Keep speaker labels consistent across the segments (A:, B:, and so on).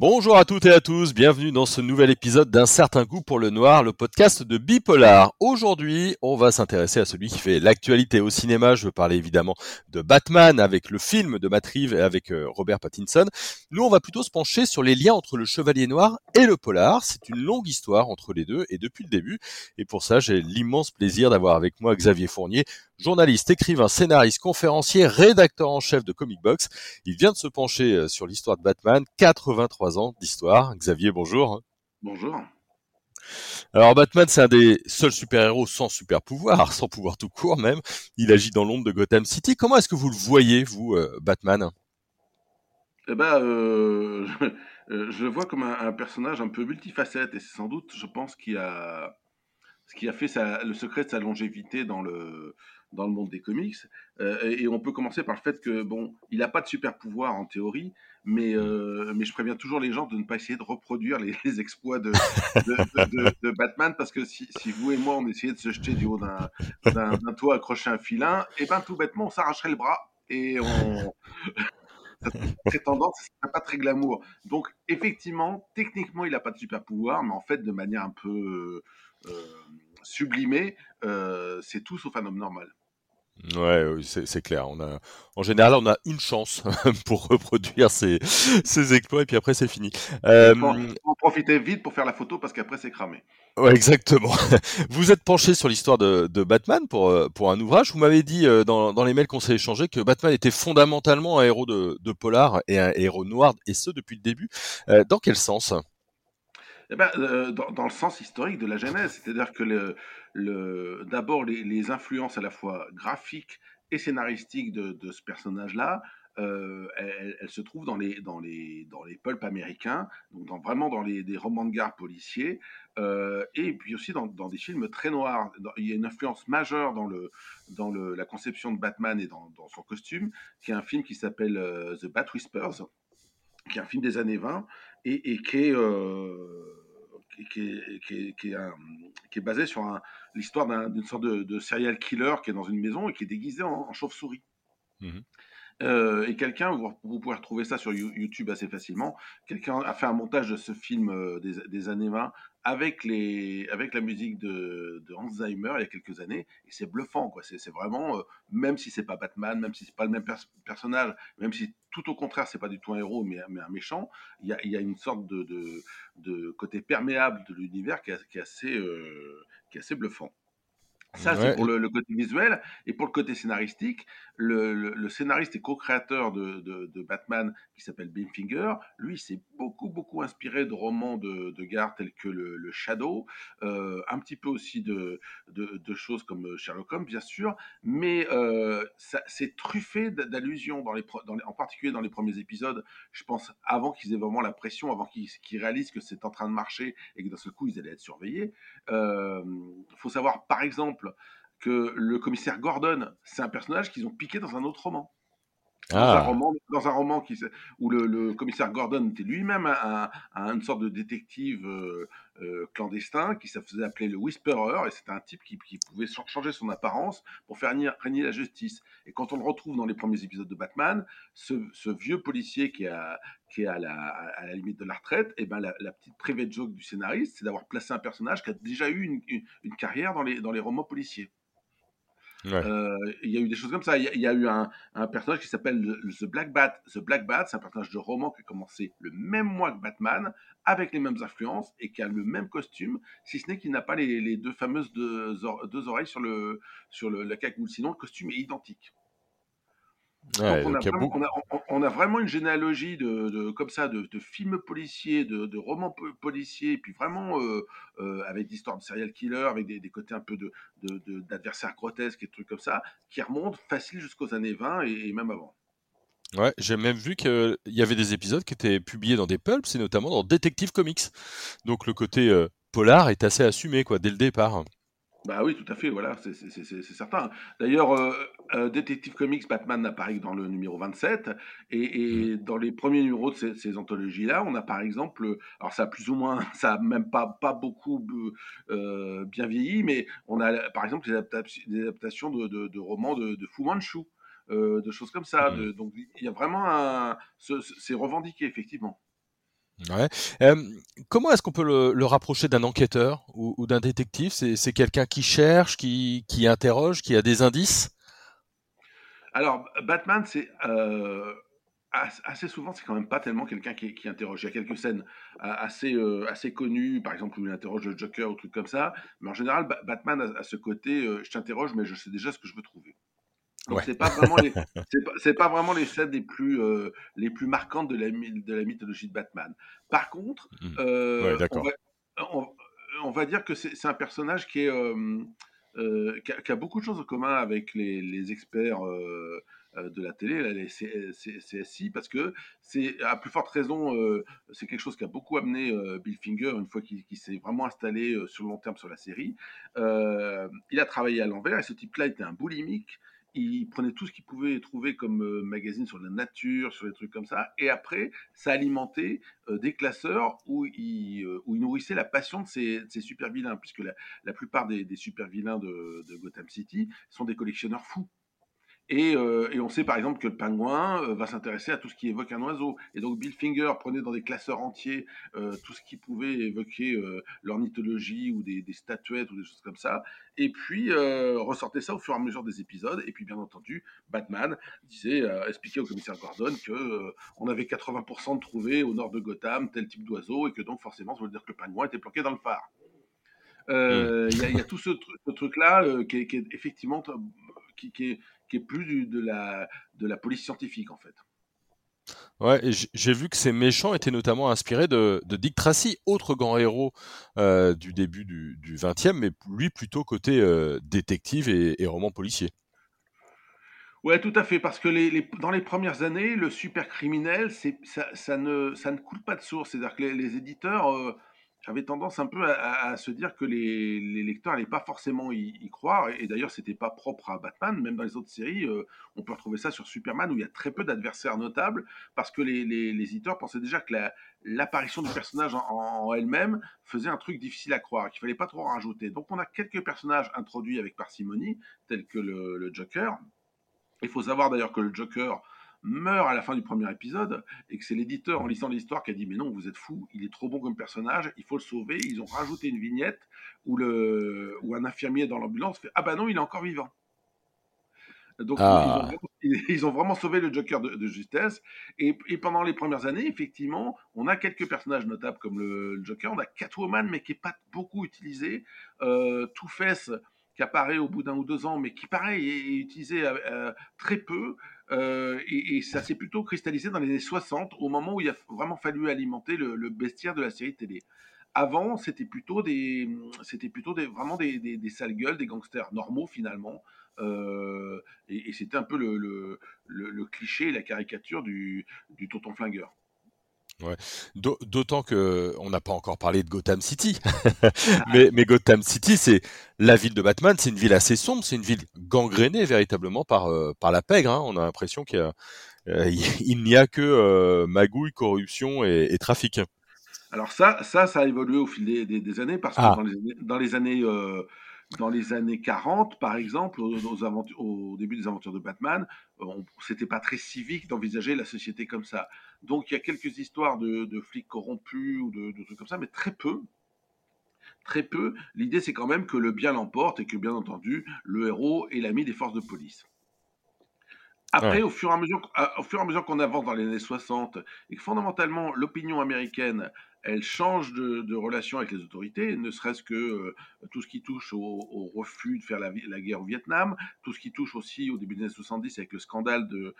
A: Bonjour à toutes et à tous, bienvenue dans ce nouvel épisode d'un certain goût pour le noir, le podcast de Bipolar. Aujourd'hui, on va s'intéresser à celui qui fait l'actualité au cinéma. Je veux parler évidemment de Batman avec le film de Matt Reeves et avec euh, Robert Pattinson. Nous, on va plutôt se pencher sur les liens entre le Chevalier Noir et le Polar. C'est une longue histoire entre les deux et depuis le début. Et pour ça, j'ai l'immense plaisir d'avoir avec moi Xavier Fournier, journaliste, écrivain, scénariste, conférencier, rédacteur en chef de Comic Box. Il vient de se pencher euh, sur l'histoire de Batman, 83 ans d'histoire. Xavier, bonjour.
B: Bonjour.
A: Alors Batman, c'est un des seuls super-héros sans super-pouvoir, sans pouvoir tout court même. Il agit dans l'ombre de Gotham City. Comment est-ce que vous le voyez, vous, euh, Batman?
B: Eh ben, euh, je le vois comme un, personnage un peu multifacette et c'est sans doute, je pense, qui a ce qui a fait le secret de sa longévité dans le dans le monde des comics. Euh, et, on peut commencer par le fait que, bon, il n'a pas de super pouvoir en théorie, mais, euh, mais je préviens toujours les gens de ne pas essayer de reproduire les, exploits de, de, Batman, parce que si, si, vous et moi, on essayait de se jeter du haut d'un toit, accrocher un filin, et ben tout bêtement, on s'arracherait le bras et on. très tendance, c'est pas très glamour. Donc, effectivement, techniquement, il n'a pas de super pouvoir, mais en fait, de manière un peu euh, sublimée, c'est tout sauf un homme normal.
A: Ouais, c'est clair. On a, en général, on a une chance pour reproduire ces, ces exploits et puis après c'est fini.
B: Euh, en profiter vite pour faire la photo parce qu'après c'est cramé.
A: Ouais, exactement. Vous êtes penché sur l'histoire de, de, Batman pour, euh, pour un ouvrage. Vous m'avez dit euh, dans, dans les mails qu'on s'est échangés que Batman était fondamentalement un héros de, de polar et un héros noir, et ce depuis le début. Euh, dans quel sens?
B: Eh ben, dans, dans, le sens historique de la genèse, c'est-à-dire que d'abord les, influences à la fois graphiques et scénaristiques de, ce personnage-là, euh, elles, se trouvent dans les, dans pulps américains, donc vraiment dans les des romans de gare policiers, euh, et puis aussi dans, des films très noirs. il y a une influence majeure dans, la conception de Batman et dans, dans son costume, qui est un film qui s'appelle euh, The Bat Whispers, qui est un film des années 20, et, et qui est qui est, qui qui est, basé sur l'histoire d'une sorte de, serial killer qui est dans une maison et qui est déguisé en, chauve-souris. Mmh euh, et quelqu'un, vous, pouvez retrouver ça sur YouTube assez facilement, quelqu'un a fait un montage de ce film euh, des, des, années 20 avec, les, avec la musique de, de Hans Zimmer il y a quelques années, et c'est bluffant, quoi. C'est, vraiment, euh, même si c'est pas Batman, même si c'est pas le même personnage, même si tout au contraire c'est pas du tout un héros, mais, mais un méchant, il y a, y a, une sorte de, de, de, côté perméable de l'univers qui, qui, est assez, qui est assez bluffant. Ça, c'est pour le, côté visuel. Et pour le côté scénaristique, le, scénariste et co-créateur de, de, Batman, qui s'appelle Bill Finger, lui, s'est beaucoup, beaucoup inspiré de romans de, de gare tels que le, Shadow, euh, un petit peu aussi de, de, choses comme Sherlock Holmes, bien sûr, mais euh, c'est truffé d'allusions, dans les, dans en particulier dans les premiers épisodes, je pense, avant qu'ils aient vraiment la pression, avant qu'ils réalisent que c'est en train de marcher et que d'un seul coup, ils allaient être surveillés. Il euh, faut savoir, par exemple, que le commissaire Gordon, c'est un personnage qu'ils ont piqué dans un autre roman. Dans, un ah. roman, dans un roman qui, où le, commissaire Gordon était lui-même un, une sorte de détective euh, euh, clandestin qui se faisait appeler le Whisperer, et c'était un type qui, pouvait changer son apparence pour faire régner la justice. Et quand on le retrouve dans les premiers épisodes de Batman, ce, vieux policier qui, est à la, à la, limite de la retraite, et eh ben la, petite private joke du scénariste, c'est d'avoir placé un personnage qui a déjà eu une, une carrière dans les, dans les romans policiers. Euh, il y a eu des choses comme ça. Il y, a eu un, personnage qui s'appelle The Black Bat. The Black Bat, c'est un personnage de roman qui a commencé le même mois que Batman, avec les mêmes influences et qui a le même costume, si ce n'est qu'il n'a pas les, deux fameuses deux, oreilles sur, le, sur le, cagoule. Sinon, le costume est identique on, a vraiment, une généalogie de, comme ça de, films policiers, de, romans policiers, et puis vraiment euh, euh, avec des histoires de serial killer, avec des, côtés un peu d'adversaires grotesques et trucs comme ça, qui remontent facile jusqu'aux années 20 et, même avant.
A: Ouais, j'ai même vu qu'il y avait des épisodes qui étaient publiés dans des pulps, et notamment dans Detective Comics. Donc le côté euh, polar est assez assumé quoi dès le départ.
B: Bah oui, tout à fait, voilà, c'est certain. D'ailleurs, euh, euh, Detective Comics Batman apparaît dans le numéro 27, et, mmh. dans les premiers numéros de ces, anthologies-là, on a par exemple, alors ça a plus ou moins, ça a même pas, pas beaucoup euh, bien vieilli, mais on a par exemple des, adaptations de, romans de, de Fu Manchu, de choses comme ça. Mmh. donc il y a vraiment un. C'est revendiqué, effectivement.
A: Ouais. comment est-ce qu'on peut le, rapprocher d'un enquêteur ou, d'un détective? C'est quelqu'un qui cherche, qui, interroge, qui a des indices?
B: Alors, Batman, c'est assez souvent, c'est quand même pas tellement quelqu'un qui, interroge. Il y a quelques scènes assez, assez connues, par exemple, où il interroge le Joker ou trucs comme ça. Mais en général, Batman a, ce côté je t'interroge, mais je sais déjà ce que je veux trouver. Donc c'est pas vraiment les c'est pas, vraiment les scènes les plus euh, les plus marquantes de la de la mythologie de Batman. Par contre, mmh. euh, on, va, dire que c'est un personnage qui est euh, qui a, beaucoup de choses en commun avec les, les experts de la télé, les CSI, parce que c'est à plus forte raison, c'est quelque chose qui a beaucoup amené Bill Finger une fois qu'il s'est vraiment installé sur le long terme sur la série. il a travaillé à l'envers et ce type-là était un boulimique il prenait tout ce qu'il pouvait trouver comme euh, magazine sur la nature, sur des trucs comme ça, et après, ça alimentait euh, des classeurs euh, où il nourrissait la passion de ces, super vilains, puisque la, plupart des, super vilains de, Gotham City sont des collectionneurs fous. Euh, et, on sait par exemple que le pingouin euh, va s'intéresser à tout ce qui évoque un oiseau. Et donc Bill Finger prenait dans des classeurs entiers euh, tout ce qui pouvait évoquer l'ornithologie ou des, statuettes ou des choses comme ça. Et puis ressortait ça au fur et à mesure des épisodes. Et puis bien entendu, Batman disait, expliquait au commissaire Gordon que on avait 80% de trouvés au nord de Gotham tel type d'oiseau et que donc forcément ça veut dire que le pingouin était bloqué dans le phare. Hmm. Il y, a tout ce, truc-là qui, est effectivement qui, qui, est, qui est plus de, la, de la police scientifique en fait.
A: Ouais, j'ai vu que ces méchants étaient notamment inspirés de, Dick Tracy, autre grand héros euh, du début du, du 20e, mais lui plutôt côté euh, détective et, roman policier.
B: Ouais, tout à fait, parce que les, dans les premières années, le super criminel, ça, ça, ne, ça ne coule pas de source. C'est-à-dire que les, éditeurs euh, j'avais tendance un peu à, se dire que les, lecteurs n'allaient pas forcément y, croire. Et, d'ailleurs, c'était pas propre à Batman. Même dans les autres séries, euh, on peut retrouver ça sur Superman, où il y a très peu d'adversaires notables, parce que les, éditeurs pensaient déjà que l'apparition du personnage en, elle-même faisait un truc difficile à croire, qu'il fallait pas trop en rajouter. Donc, on a quelques personnages introduits avec parcimonie, tels que le Joker. Il faut savoir d'ailleurs que le Joker meurt à la fin du premier épisode et que c'est l'éditeur en lisant l'histoire qui a dit mais non vous êtes fou il est trop bon comme personnage il faut le sauver. Ils ont rajouté une vignette où le où un infirmier dans l'ambulance fait ah bah non il est encore vivant. Donc ah. ils, ont vraiment, sauvé le Joker de, justesse. Et, pendant les premières années effectivement on a quelques personnages notables comme le, Joker. On a Catwoman mais qui est pas beaucoup utilisé euh, Two Face qui apparaît au bout d'un ou deux ans mais qui pareil est utilisé euh, très peu euh, et, ça s'est plutôt cristallisé dans les années 60, au moment où il a vraiment fallu alimenter le, bestiaire de la série télé. Avant, c'était plutôt des, c'était plutôt des, vraiment des, des, sales gueules, des gangsters normaux finalement. Euh, et, c'était un peu le, cliché, la caricature du, du tonton flingueur.
A: Ouais. D'autant que on n'a pas encore parlé de Gotham City, mais, mais, Gotham City, c'est la ville de Batman, c'est une ville assez sombre, c'est une ville gangrénée véritablement par euh, par la pègre. Hein. On a l'impression qu'il euh, il n'y a que euh, magouille, corruption et, et, trafic.
B: Alors ça, ça, ça a évolué au fil des, des, années parce que ah. dans les années, dans les années dans les années 40, par exemple, aux, au début des aventures de Batman, c'était pas très civique d'envisager la société comme ça. Donc il y a quelques histoires de, flics corrompus ou de, trucs comme ça, mais très peu. Très peu. L'idée, c'est quand même que le bien l'emporte et que, bien entendu, le héros est l'ami des forces de police. Après, au fur et à mesure, au fur et à mesure qu'on avance dans les années 60 et que fondamentalement l'opinion américaine elle change de, relation avec les autorités, ne serait-ce que euh, tout ce qui touche au, refus de faire la, guerre au Vietnam, tout ce qui touche aussi au début des années 70 avec le scandale de,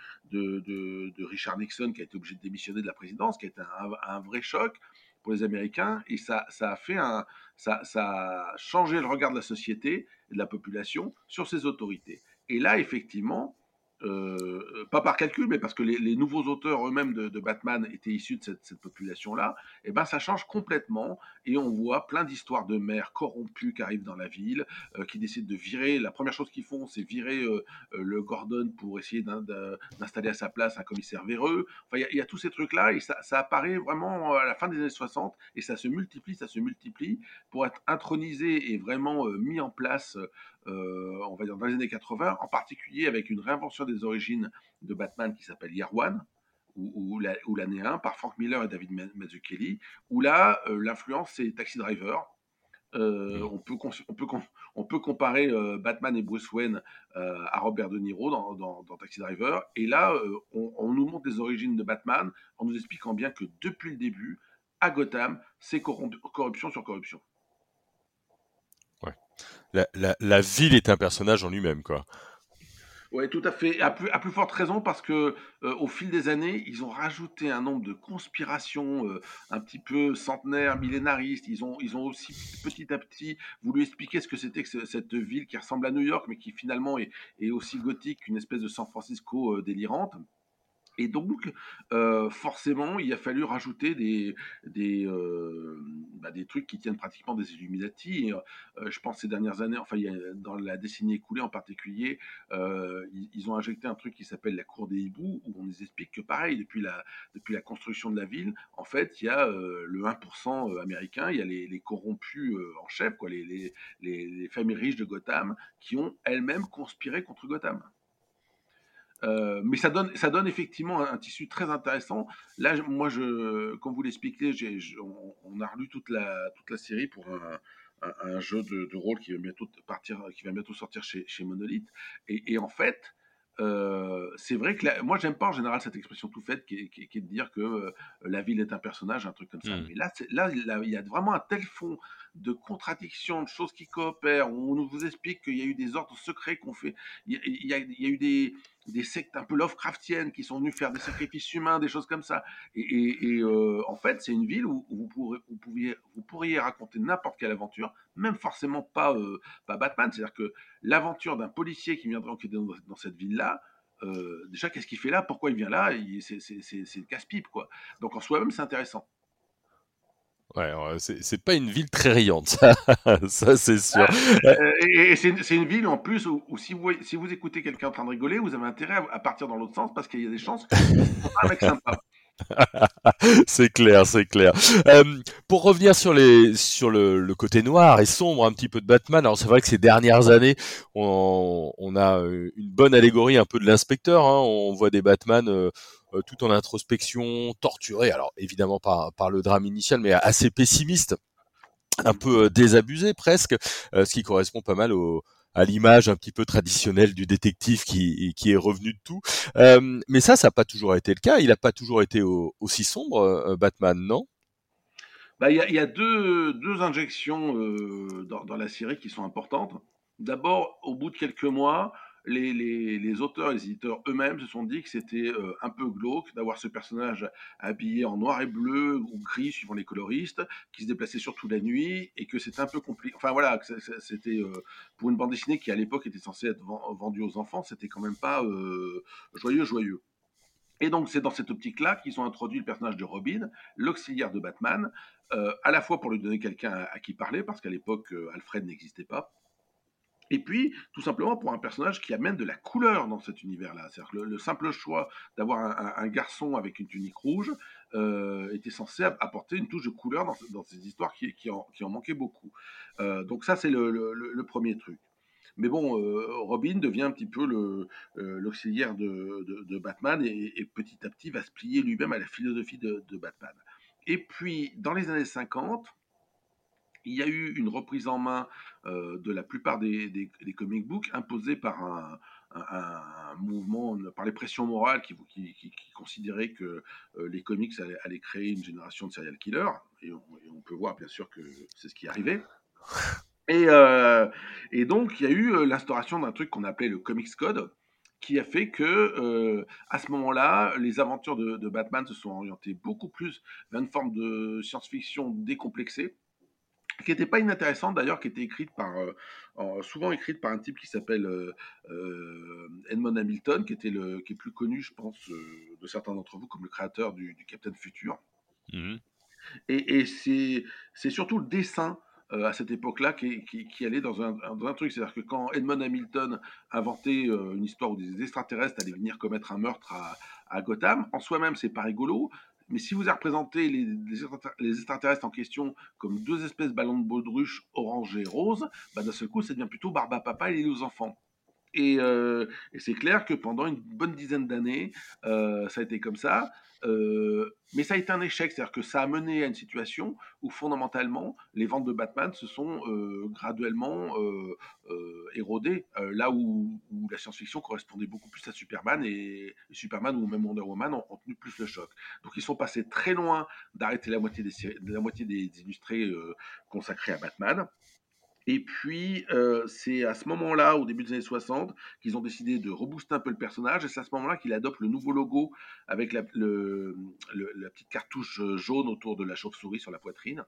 B: Richard Nixon qui a été obligé de démissionner de la présidence, qui a été un, vrai choc pour les Américains, et ça, ça a fait un, ça, ça a changé le regard de la société et de la population sur ces autorités. Et là, effectivement, euh, pas par calcul, mais parce que les, nouveaux auteurs eux-mêmes de, Batman étaient issus de cette, population-là, et eh ben ça change complètement et on voit plein d'histoires de maires corrompus qui arrivent dans la ville, euh, qui décident de virer. La première chose qu'ils font, c'est virer euh, le Gordon pour essayer d'installer à sa place un commissaire véreux. Enfin, il y, a tous ces trucs-là et ça, apparaît vraiment à la fin des années 60 et ça se multiplie, ça se multiplie pour être intronisé et vraiment mis en place on va dire dans les années 80, en particulier avec une réinvention des origines de Batman qui s'appelle Year One, ou, l'année 1 par Frank Miller et David Mazzucchelli, où là, l'influence, c'est Taxi Driver. on, peut, on, peut, on peut comparer Batman et Bruce Wayne à Robert De Niro dans, Taxi Driver. Et là, on, on, nous montre les origines de Batman en nous expliquant bien que depuis le début, à Gotham, c'est corruption sur corruption.
A: La, ville est un personnage en lui-même, quoi.
B: Oui, tout à fait. À plus, à plus forte raison parce que euh, au fil des années, ils ont rajouté un nombre de conspirations euh, un petit peu centenaires, millénaristes. Ils ont, ils ont aussi petit à petit voulu expliquer ce que c'était que cette ville qui ressemble à New York, mais qui finalement est, est aussi gothique qu'une espèce de San Francisco euh, délirante. Et donc, euh, forcément, il a fallu rajouter des, des, euh, bah, trucs qui tiennent pratiquement des Illuminati. Euh, je pense ces dernières années, enfin, dans la décennie écoulée en particulier, ils, ont injecté un truc qui s'appelle la cour des hiboux, où on nous explique que, pareil, depuis la, depuis la construction de la ville, en fait, il y a le 1% américain, il y a les, corrompus en chef, quoi, les, les familles riches de Gotham, qui ont elles-mêmes conspiré contre Gotham. Euh, mais ça donne, ça donne effectivement un, tissu très intéressant. Là, moi, je, comme vous l'expliquez, on, on, a relu toute la, toute la série pour un, un, jeu de, de, rôle qui va bientôt partir, qui va bientôt sortir chez, chez Monolith. Et, et en fait, euh, c'est vrai que moi j'aime pas en général cette expression tout faite qui est, de dire que euh, la ville est un personnage, un truc comme ça. Mmh. Mais là, là, il y a vraiment un tel fond de contradictions, de choses qui coopèrent. On nous vous explique qu'il y a eu des ordres secrets qu'on fait. Il y, a, eu des, des, sectes un peu Lovecraftiennes qui sont venues faire des sacrifices humains, des choses comme ça. Et, euh, en fait, c'est une ville où, vous, pouviez, vous pourriez raconter n'importe quelle aventure, même forcément pas, euh, pas Batman. C'est-à-dire que l'aventure d'un policier qui viendrait enquêter dans, cette ville-là, euh, déjà, qu'est-ce qu'il fait là? Pourquoi il vient là? C'est casse-pipe, quoi. Donc en soi-même, c'est intéressant.
A: Ouais, c'est pas une ville très riante, ça, ça c'est sûr.
B: Euh, et, c'est une ville en plus où, si, vous, si vous écoutez quelqu'un en train de rigoler, vous avez intérêt à, partir dans l'autre sens parce qu'il y a des chances que un mec sympa.
A: c'est clair, c'est clair. Euh, pour revenir sur les sur le, le, côté noir et sombre un petit peu de Batman, alors c'est vrai que ces dernières années, on, on a euh, une bonne allégorie un peu de l'inspecteur. Hein, on voit des Batman euh, euh, tout en introspection, torturé, alors évidemment par, par le drame initial, mais assez pessimiste, un peu désabusé presque, ce qui correspond pas mal au, à l'image un petit peu traditionnelle du détective qui, qui est revenu de tout. mais ça, ça n'a pas toujours été le cas. Il n'a pas toujours été aussi sombre, Batman, non?
B: Bah, il y, a, y, a deux, deux injections dans, dans, la série qui sont importantes. D'abord, au bout de quelques mois, les, auteurs et les éditeurs eux-mêmes se sont dit que c'était euh, un peu glauque d'avoir ce personnage habillé en noir et bleu ou gris, suivant les coloristes, qui se déplaçait surtout la nuit, et que c'était un peu compliqué. Enfin voilà, c'était euh, pour une bande dessinée qui à l'époque était censée être vendue aux enfants, c'était quand même pas euh, joyeux, joyeux. Et donc c'est dans cette optique-là qu'ils ont introduit le personnage de Robin, l'auxiliaire de Batman, à la fois pour lui donner quelqu'un à, qui parler, parce qu'à l'époque Alfred n'existait pas, et puis, tout simplement pour un personnage qui amène de la couleur dans cet univers-là. C'est-à-dire que le, simple choix d'avoir un, garçon avec une tunique rouge euh, était censé apporter une touche de couleur dans, ces histoires qui, en, manquaient beaucoup. Euh, donc ça, c'est le, premier truc. Mais bon, euh, Robin devient un petit peu l'auxiliaire de, Batman et, petit à petit va se plier lui-même à la philosophie de Batman. Et puis, dans les années 50, il y a eu une reprise en main euh, de la plupart des, des, comic books imposée par un, mouvement, par les pressions morales qui, considérait que euh, les comics allaient, créer une génération de serial killers. Et on, peut voir bien sûr que c'est ce qui arrivait. Et, euh, et donc, il y a eu l'instauration d'un truc qu'on appelait le Comics Code, qui a fait que, à ce moment-là, les aventures de, Batman se sont orientées beaucoup plus vers une forme de science-fiction décomplexée, qui n'était pas inintéressante d'ailleurs, qui était écrite par, euh, souvent écrite par un type qui s'appelle euh, euh, Edmond Hamilton, qui, était le, qui est plus connu, je pense, de certains d'entre vous comme le créateur du, Captain Future. Mmh et, et c'est surtout le dessin à cette époque-là qui, qui, allait dans un, dans un truc. C'est-à-dire que quand Edmond Hamilton inventait une histoire où des extraterrestres allaient venir commettre un meurtre à, à Gotham, en soi-même, c'est pas rigolo, mais si vous représentez les, les, extraterrestres en question comme deux espèces ballons de baudruche orange et rose, bah d'un seul coup, ça devient plutôt Barba Papa et les enfants. Et, et c'est clair que pendant une bonne dizaine d'années, ça a été comme ça. Euh, mais ça a été un échec, c'est-à-dire que ça a mené à une situation où fondamentalement les ventes de Batman se sont euh, graduellement euh, érodées, là où, la science-fiction correspondait beaucoup plus à Superman et, Superman ou même Wonder Woman ont, tenu plus le choc. Donc ils sont passés très loin d'arrêter la moitié des illustrés consacrés à Batman. Et puis, c'est à ce moment-là, au début des années 60, qu'ils ont décidé de rebooster un peu le personnage. Et c'est à ce moment-là qu'il adopte le nouveau logo avec la, petite cartouche jaune autour de la chauve-souris sur la poitrine.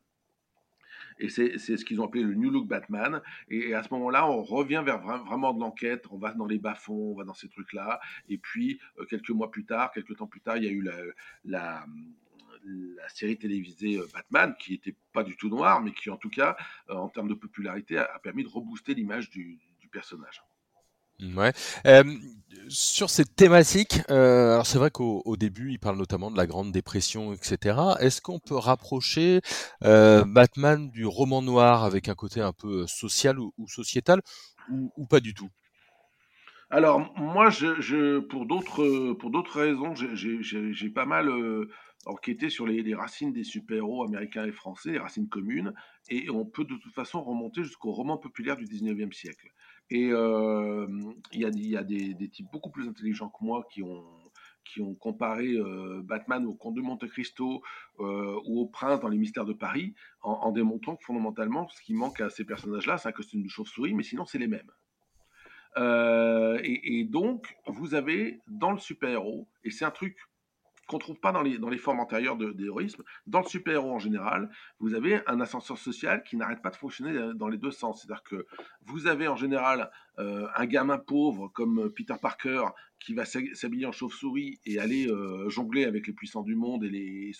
B: Et c'est ce qu'ils ont appelé le New Look Batman. Et, à ce moment-là, on revient vers vraiment de l'enquête. On va dans les bas-fonds, on va dans ces trucs-là. Et puis, quelques mois plus tard, quelques temps plus tard, il y a eu la série télévisée euh, Batman, qui n'était pas du tout noire, mais qui en tout cas, euh, en termes de popularité, a, permis de rebooster l'image du, personnage.
A: Ouais. Euh, sur cette thématique, alors c'est vrai qu'au début, il parle notamment de la Grande Dépression, etc. Est-ce qu'on peut rapprocher Batman du roman noir avec un côté un peu social ou, sociétal, ou, pas du tout?
B: Alors moi, je, pour d'autres pour d'autres raisons, j'ai pas mal enquêter sur les, racines des super-héros américains et français, les racines communes, et on peut de toute façon remonter jusqu'au roman populaire du 19e siècle. Et euh, il y a, des, types beaucoup plus intelligents que moi qui ont, comparé euh, Batman au Comte de Monte Cristo euh, ou au Prince dans les Mystères de Paris, en, démontrant que fondamentalement, ce qui manque à ces personnages-là, c'est un costume de chauve-souris, mais sinon c'est les mêmes. Et, donc, vous avez dans le super-héros, et c'est un truc qu'on trouve pas dans les, dans les formes antérieures d'héroïsme. Dans le super-héros en général, vous avez un ascenseur social qui n'arrête pas de fonctionner dans les deux sens. C'est-à-dire que vous avez en général euh, un gamin pauvre comme Peter Parker qui va s'habiller en chauve-souris et aller euh, jongler avec les puissants du monde et les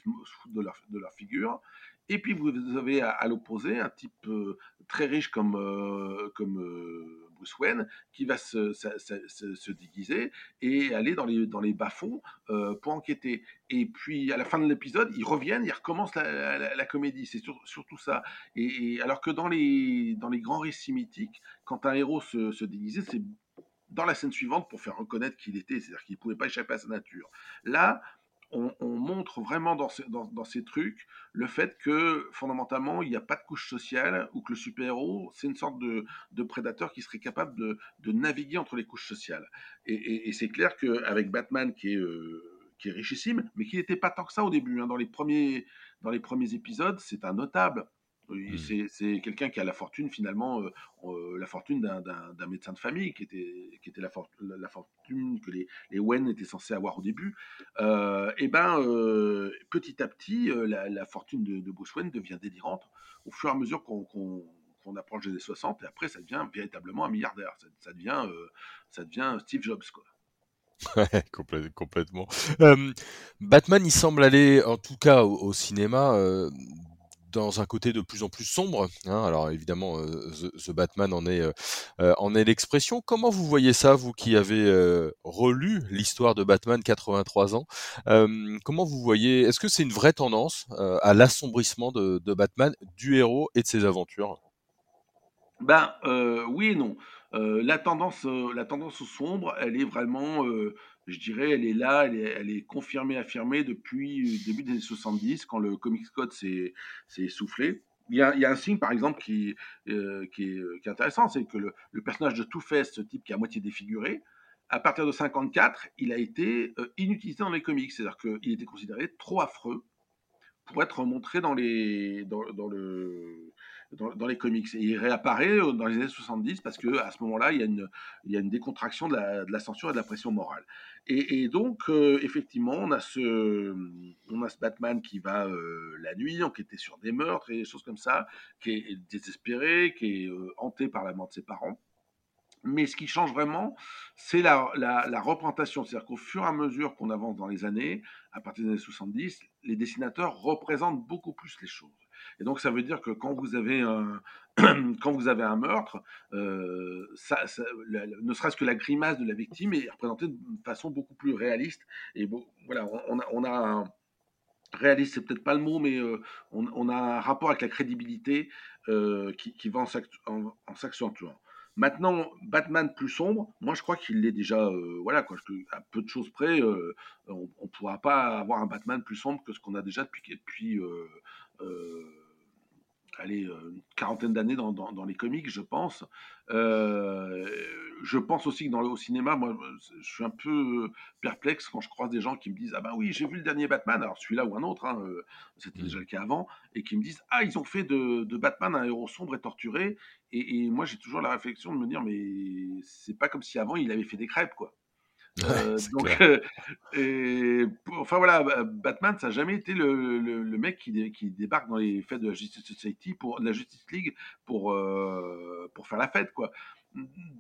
B: de leur, de leur figure. Et puis vous avez à, l'opposé un type euh, très riche comme, comme Bruce qui va se, déguiser et aller dans les, bas-fonds euh, pour enquêter. Et puis à la fin de l'épisode, ils reviennent, ils recommencent la, comédie. C'est surtout ça. Et, alors que dans les, grands récits mythiques, quand un héros se, se déguisait, c'est dans la scène suivante pour faire reconnaître qui il était, c'est-à-dire qu'il ne pouvait pas échapper à sa nature. Là, on, montre vraiment dans, ces trucs le fait que fondamentalement il n'y a pas de couche sociale ou que le super-héros c'est une sorte de, prédateur qui serait capable de, naviguer entre les couches sociales. Et, c'est clair qu'avec Batman qui est, euh, qui est richissime, mais qui n'était pas tant que ça au début. Hein. Dans les premiers épisodes, c'est un notable. Mmh. C'est quelqu'un qui a la fortune, finalement, euh, euh, la fortune d'un médecin de famille, qui était, qui était la, la, fortune que les, les Wen étaient censés avoir au début. Euh, et ben, petit à petit, la, fortune de, Bruce Wayne devient délirante au fur et à mesure qu'on approche des années 60, et après, ça devient véritablement un milliardaire. Ça, devient, ça devient Steve Jobs, quoi.
A: Ouais, complètement. Batman, il semble aller, en tout cas au, cinéma, dans un côté de plus en plus sombre. Hein. Alors évidemment, euh, The, Batman en est, euh, euh, en est l'expression. Comment vous voyez ça, vous qui avez relu l'histoire de Batman 83 ans Comment vous voyez Est-ce que c'est une vraie tendance à l'assombrissement de, Batman, du héros et de ses aventures?
B: Ben oui et non. la tendance, la tendance sombre, elle est vraiment je dirais, elle est là, elle est, confirmée, affirmée depuis le début des années 70, quand le Comics Code s'est essoufflé. Il y, a, un signe, par exemple, qui, euh, est, intéressant, c'est que le, personnage de Two-Face, ce type qui est à moitié défiguré, à partir de 54, il a été euh, inutilisé dans les comics. C'est-à-dire qu'il était considéré trop affreux pour être montré dans, les, dans le, dans, les comics. Et il réapparaît euh, dans les années 70 parce qu'à ce moment-là, il, y a une, décontraction de la, censure et de la pression morale. Et, donc, euh, effectivement, on a, ce, Batman qui va euh, la nuit enquêter sur des meurtres et des choses comme ça, qui est désespéré, qui est hanté par la mort de ses parents. Mais ce qui change vraiment, c'est la, représentation. C'est-à-dire qu'au fur et à mesure qu'on avance dans les années, à partir des années 70, les dessinateurs représentent beaucoup plus les choses. Et donc, ça veut dire que quand vous avez un, quand vous avez un meurtre, euh, ça, ne serait-ce que la grimace de la victime est représentée de façon beaucoup plus réaliste. Et voilà, on, a, on a un, réaliste, c'est peut-être pas le mot, mais euh, on, a un rapport avec la crédibilité euh, qui, va en, s'accentuant. Maintenant, Batman plus sombre, moi je crois qu'il est déjà, voilà, quoi, à peu de choses près, on ne pourra pas avoir un Batman plus sombre que ce qu'on a déjà depuis allez, une quarantaine d'années dans, dans, les comics, je pense. Euh, je pense aussi que dans le, au cinéma, moi, je suis un peu perplexe quand je croise des gens qui me disent Ah ben oui, j'ai vu le dernier Batman, alors celui-là ou un autre, hein, euh, c'était mmh. déjà le cas avant, et qui me disent Ah, ils ont fait de, de Batman un héros sombre et torturé. Et, et moi, j'ai toujours la réflexion de me dire Mais c'est pas comme si avant il avait fait des crêpes, quoi. Euh, donc, euh, et, enfin voilà, Batman, ça n'a jamais été le, le, mec qui, qui, débarque dans les fêtes de la Justice Society pour de la Justice League pour euh, pour faire la fête, quoi.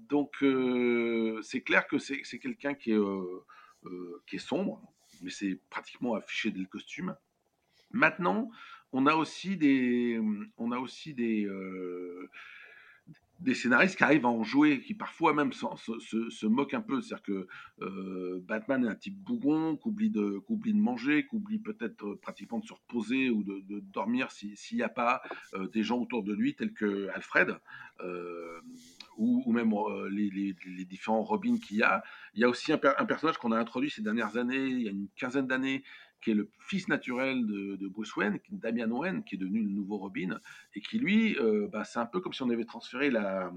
B: Donc c'est clair que c'est quelqu'un qui est qui est sombre, mais c'est pratiquement affiché dès le costume. Maintenant, on a aussi des on a aussi des des scénaristes qui arrivent à en jouer, qui parfois même se, se, moquent un peu. C'est-à-dire que euh, Batman est un type bougon, qui oublie de, de manger, qui oublie peut-être euh, pratiquement de se reposer ou de, dormir s'il n'y a pas euh, des gens autour de lui, tels que Alfred, ou, même les, différents Robins qu'il y a. Il y a aussi un personnage qu'on a introduit ces dernières années, il y a une quinzaine d'années, qui est le fils naturel de, Bruce Wayne, Damian Wayne, qui est devenu le nouveau Robin, et qui lui, euh, bah, c'est un peu comme si on avait transféré la,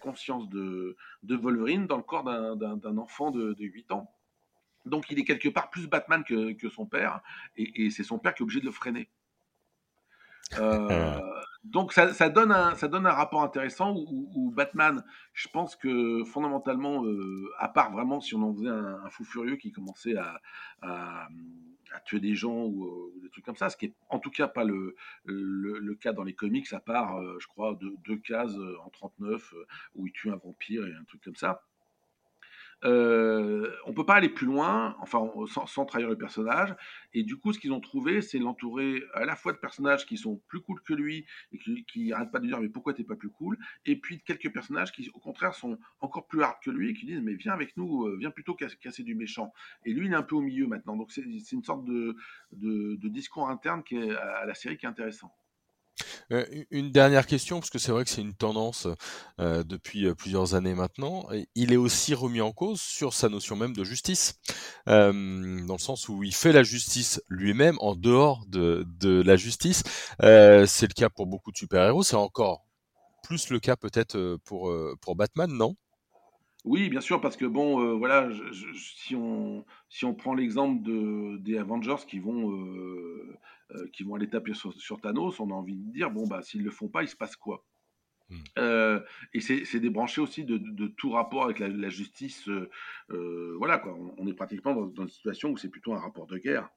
B: conscience de, de, Wolverine dans le corps d'un enfant de, 8 ans. Donc il est quelque part plus Batman que, son père, et, c'est son père qui est obligé de le freiner. Euh, donc ça, donne un, ça donne un rapport intéressant où, Batman, je pense que fondamentalement, euh, à part vraiment si on en faisait un, fou furieux qui commençait à, à, tuer des gens ou, des trucs comme ça, ce qui est en tout cas pas le, le, cas dans les comics, à part, euh, je crois, deux, deux cases en 39 où il tue un vampire et un truc comme ça. Euh, on peut pas aller plus loin, enfin sans, trahir le personnage. Et du coup, ce qu'ils ont trouvé, c'est l'entourer à la fois de personnages qui sont plus cool que lui et qui, n'arrêtent pas de dire mais pourquoi t'es pas plus cool? Et puis de quelques personnages qui au contraire sont encore plus hard que lui et qui disent mais viens avec nous, euh, viens plutôt casser, du méchant. Et lui, il est un peu au milieu maintenant. Donc c'est une sorte de, de, discours interne à la série qui est intéressant.
A: Euh, une dernière question, parce que c'est vrai que c'est une tendance euh, depuis euh, plusieurs années maintenant. Il est aussi remis en cause sur sa notion même de justice, dans le sens où il fait la justice lui-même en dehors de, la justice. c'est le cas pour beaucoup de super-héros, c'est encore plus le cas peut-être pour, pour Batman, non?
B: Oui, bien sûr, parce que bon, voilà, si on si on prend l'exemple de des Avengers qui vont qui vont aller taper sur, Thanos, on a envie de dire bon bah s'ils le font pas, il se passe quoi? Hmm. euh, et c'est débranché aussi de, tout rapport avec la, justice. Euh, voilà quoi, on, est pratiquement dans, une situation où c'est plutôt un rapport de guerre.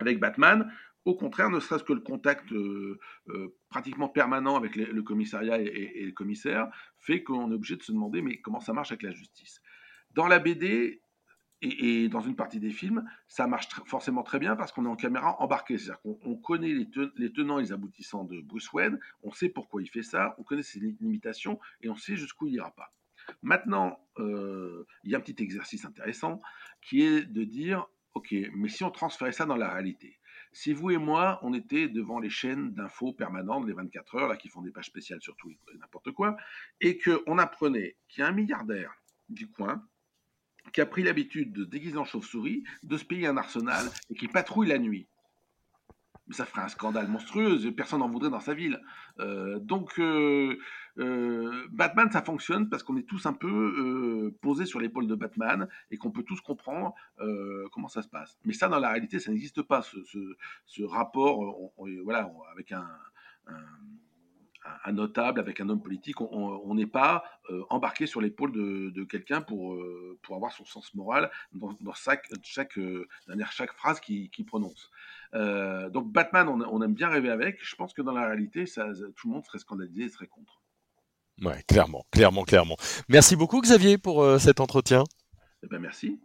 B: Avec Batman, au contraire, ne serait-ce que le contact pratiquement permanent avec le commissariat et, le commissaire fait qu'on est obligé de se demander mais comment ça marche avec la justice? Dans la BD, et, dans une partie des films, ça marche forcément très bien parce qu'on est en caméra embarquée. C'est-à-dire qu'on connaît les, tenants et les aboutissants de Bruce Wayne, on sait pourquoi il fait ça, on connaît ses limitations et on sait jusqu'où il ira pas. Maintenant, euh, il y a un petit exercice intéressant qui est de dire, OK, mais si on transférait ça dans la réalité si vous et moi, on était devant les chaînes d'infos permanentes, les 24 heures, là, qui font des pages spéciales sur tout et n'importe quoi, et qu'on apprenait qu'il y a un milliardaire du coin qui a pris l'habitude de se déguiser en chauve-souris, de se payer un arsenal et qui patrouille la nuit. Mais ça ferait un scandale monstrueux, personne n'en voudrait dans sa ville. Euh, donc, euh, euh, Batman, ça fonctionne parce qu'on est tous un peu posés sur l'épaule de Batman et qu'on peut tous comprendre comment ça se passe. Mais ça, dans la réalité, ça n'existe pas, ce, rapport voilà, avec un notable, avec un homme politique. On n'est pas euh, embarqué sur l'épaule de, quelqu'un pour, euh, pour avoir son sens moral dans, chaque, chaque, euh, chaque phrase qu'il prononce. donc Batman, on, aime bien rêver avec. Je pense que dans la réalité, ça, tout le monde serait scandalisé et serait contre.
A: Ouais, clairement, clairement, clairement. Merci beaucoup Xavier pour cet entretien.
B: Eh ben, merci.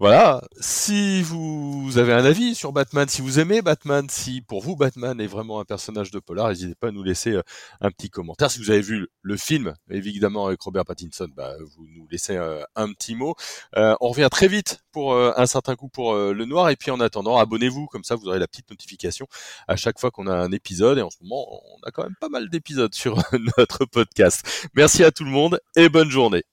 A: Voilà, si vous avez un avis sur Batman, si vous aimez Batman, si pour vous Batman est vraiment un personnage de polar, n'hésitez pas à nous laisser euh, un petit commentaire. Si vous avez vu le film, évidemment avec Robert Pattinson, bah, vous nous laissez euh, un petit mot. Euh, on revient très vite pour un certain coup pour le noir, et puis en attendant, abonnez-vous, comme ça vous aurez la petite notification à chaque fois qu'on a un épisode, et en ce moment, on a quand même pas mal d'épisodes sur notre podcast. Merci à tout le monde, et bonne journée.